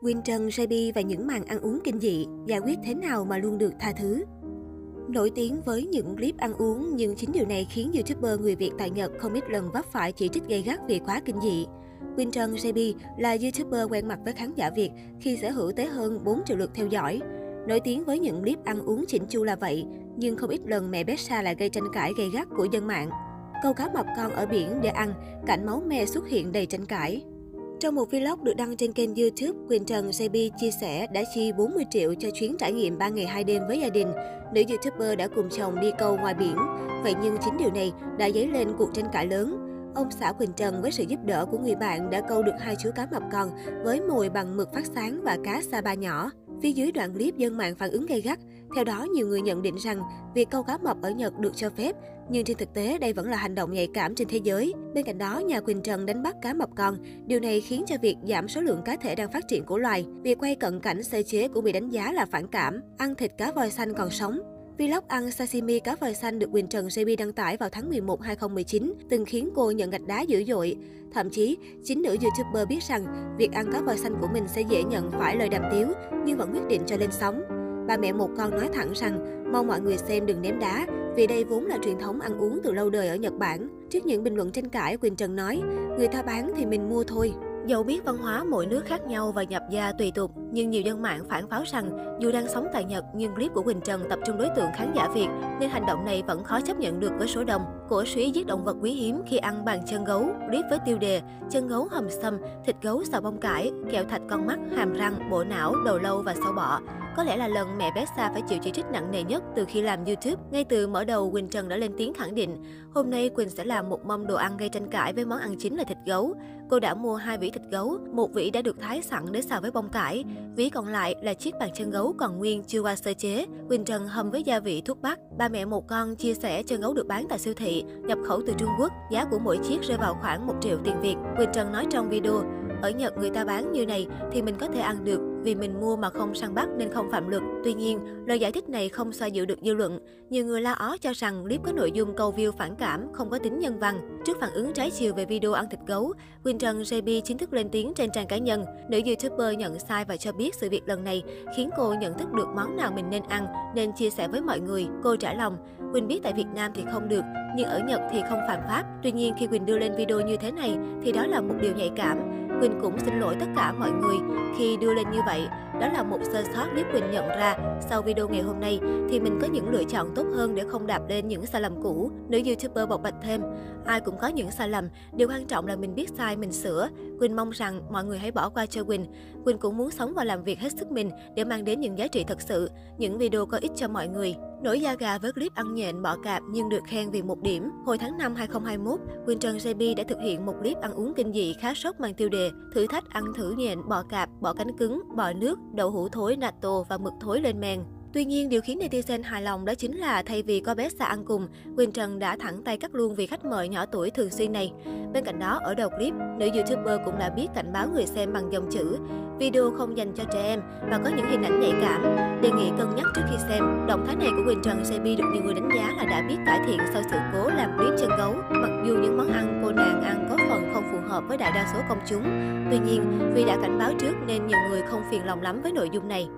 Quỳnh Trần, JB và những màn ăn uống kinh dị, giải quyết thế nào mà luôn được tha thứ. Nổi tiếng với những clip ăn uống, nhưng chính điều này khiến YouTuber người Việt tại Nhật không ít lần vấp phải chỉ trích gây gắt vì quá kinh dị. Quỳnh Trần JB là YouTuber quen mặt với khán giả Việt khi sở hữu tới hơn 4 triệu lượt theo dõi. Nổi tiếng với những clip ăn uống chỉnh chu là vậy, nhưng không ít lần mẹ Bessa lại gây tranh cãi gây gắt của dân mạng. Câu cá mập con ở biển để ăn, cảnh máu me xuất hiện đầy tranh cãi. Trong một vlog được đăng trên kênh YouTube, Quỳnh Trần JB chia sẻ đã chi 40 triệu cho chuyến trải nghiệm 3 ngày 2 đêm với gia đình. Nữ YouTuber đã cùng chồng đi câu ngoài biển. Vậy nhưng chính điều này đã dấy lên cuộc tranh cãi lớn. Ông xã Quỳnh Trần với sự giúp đỡ của người bạn đã câu được hai chú cá mập con với mồi bằng mực phát sáng và cá sa ba nhỏ. Phía dưới đoạn clip dân mạng phản ứng gay gắt. Theo đó, nhiều người nhận định rằng việc câu cá mập ở Nhật được cho phép, nhưng trên thực tế đây vẫn là hành động nhạy cảm trên thế giới. Bên cạnh đó, nhà Quỳnh Trần đánh bắt cá mập con. Điều này khiến cho việc giảm số lượng cá thể đang phát triển của loài. Việc quay cận cảnh sơ chế cũng bị đánh giá là phản cảm. Ăn thịt cá voi xanh còn sống, Vlog ăn sashimi cá voi xanh được Quỳnh Trần JB đăng tải vào tháng 11 2019 từng khiến cô nhận gạch đá dữ dội. Thậm chí, chính nữ YouTuber biết rằng việc ăn cá voi xanh của mình sẽ dễ nhận phải lời đàm tiếu, nhưng vẫn quyết định cho lên sóng. Bà mẹ một con nói thẳng rằng, mong mọi người xem đừng ném đá, vì đây vốn là truyền thống ăn uống từ lâu đời ở Nhật Bản. Trước những bình luận tranh cãi, Quỳnh Trần nói, người ta bán thì mình mua thôi. Dẫu biết văn hóa mỗi nước khác nhau và nhập gia tùy tục, nhưng nhiều dân mạng phản pháo rằng dù đang sống tại Nhật nhưng clip của Quỳnh Trần tập trung đối tượng khán giả Việt nên hành động này vẫn khó chấp nhận được với số đông. Cổ suý giết động vật quý hiếm khi ăn bàn chân gấu, clip với tiêu đề chân gấu hầm sâm, thịt gấu xào bông cải, kẹo thạch con mắt, hàm răng, bộ não, đầu lâu và sâu bọ. Có lẽ là lần mẹ bé Sa phải chịu chỉ trích nặng nề nhất từ khi làm YouTube. Ngay từ mở đầu, Quỳnh Trần đã lên tiếng khẳng định, hôm nay Quỳnh sẽ làm một mâm đồ ăn gây tranh cãi với món ăn chính là thịt gấu. Cô đã mua hai vỉ thịt gấu, một vỉ đã được thái sẵn để xào với bông cải, vỉ còn lại là chiếc bàn chân gấu còn nguyên chưa qua sơ chế. Quỳnh Trần hầm với gia vị thuốc bắc. Ba mẹ một con chia sẻ chân gấu được bán tại siêu thị, nhập khẩu từ Trung Quốc, giá của mỗi chiếc rơi vào khoảng 1 triệu tiền Việt. Quỳnh Trần nói trong video, ở Nhật người ta bán như này thì mình có thể ăn được vì mình mua mà không săn bắt nên không phạm luật. Tuy nhiên, lời giải thích này không xoa dịu được dư luận. Nhiều người la ó cho rằng clip có nội dung câu view phản cảm, không có tính nhân văn. Trước phản ứng trái chiều về video ăn thịt gấu, Quỳnh Trần JB chính thức lên tiếng trên trang cá nhân. Nữ YouTuber nhận sai và cho biết sự việc lần này khiến cô nhận thức được món nào mình nên ăn nên chia sẻ với mọi người. Cô trả lòng, Quỳnh biết tại Việt Nam thì không được, nhưng ở Nhật thì không phạm pháp. Tuy nhiên khi Quỳnh đưa lên video như thế này thì đó là một điều nhạy cảm. Quỳnh cũng xin lỗi tất cả mọi người khi đưa lên như vậy. Đó là một sơ sót nếu Quỳnh nhận ra. Sau video ngày hôm nay thì mình có những lựa chọn tốt hơn để không đạp lên những sai lầm cũ. Nữ YouTuber bộc bạch thêm, ai cũng có những sai lầm, điều quan trọng là mình biết sai mình sửa. Quỳnh mong rằng mọi người hãy bỏ qua cho Quỳnh. Quỳnh cũng muốn sống và làm việc hết sức mình để mang đến những giá trị thật sự, những video có ích cho mọi người. Nổi da gà với clip ăn nhện bỏ cạp nhưng được khen vì một điểm. Hồi tháng 5 2021, Quỳnh Trần JB đã thực hiện một clip ăn uống kinh dị khá sốc mang tiêu đề Thử thách ăn thử nhện, bỏ cạp, bỏ cánh cứng, bỏ nước, đậu hũ thối, natto và mực thối lên men. Tuy nhiên, điều khiến netizen hài lòng đó chính là thay vì có bé xa ăn cùng, Quỳnh Trần đã thẳng tay cắt luôn vì khách mời nhỏ tuổi thường xuyên này. Bên cạnh đó, ở đầu clip, nữ YouTuber cũng đã biết cảnh báo người xem bằng dòng chữ Video không dành cho trẻ em và có những hình ảnh nhạy cảm. Đề nghị cân nhắc trước khi xem. Động thái này của Quỳnh Trần Sebi được nhiều người đánh giá là đã biết cải thiện sau sự cố làm clip chân gấu. Mặc dù những món ăn cô nàng ăn có phần không phù hợp với đại đa số công chúng. Tuy nhiên, vì đã cảnh báo trước nên nhiều người không phiền lòng lắm với nội dung này.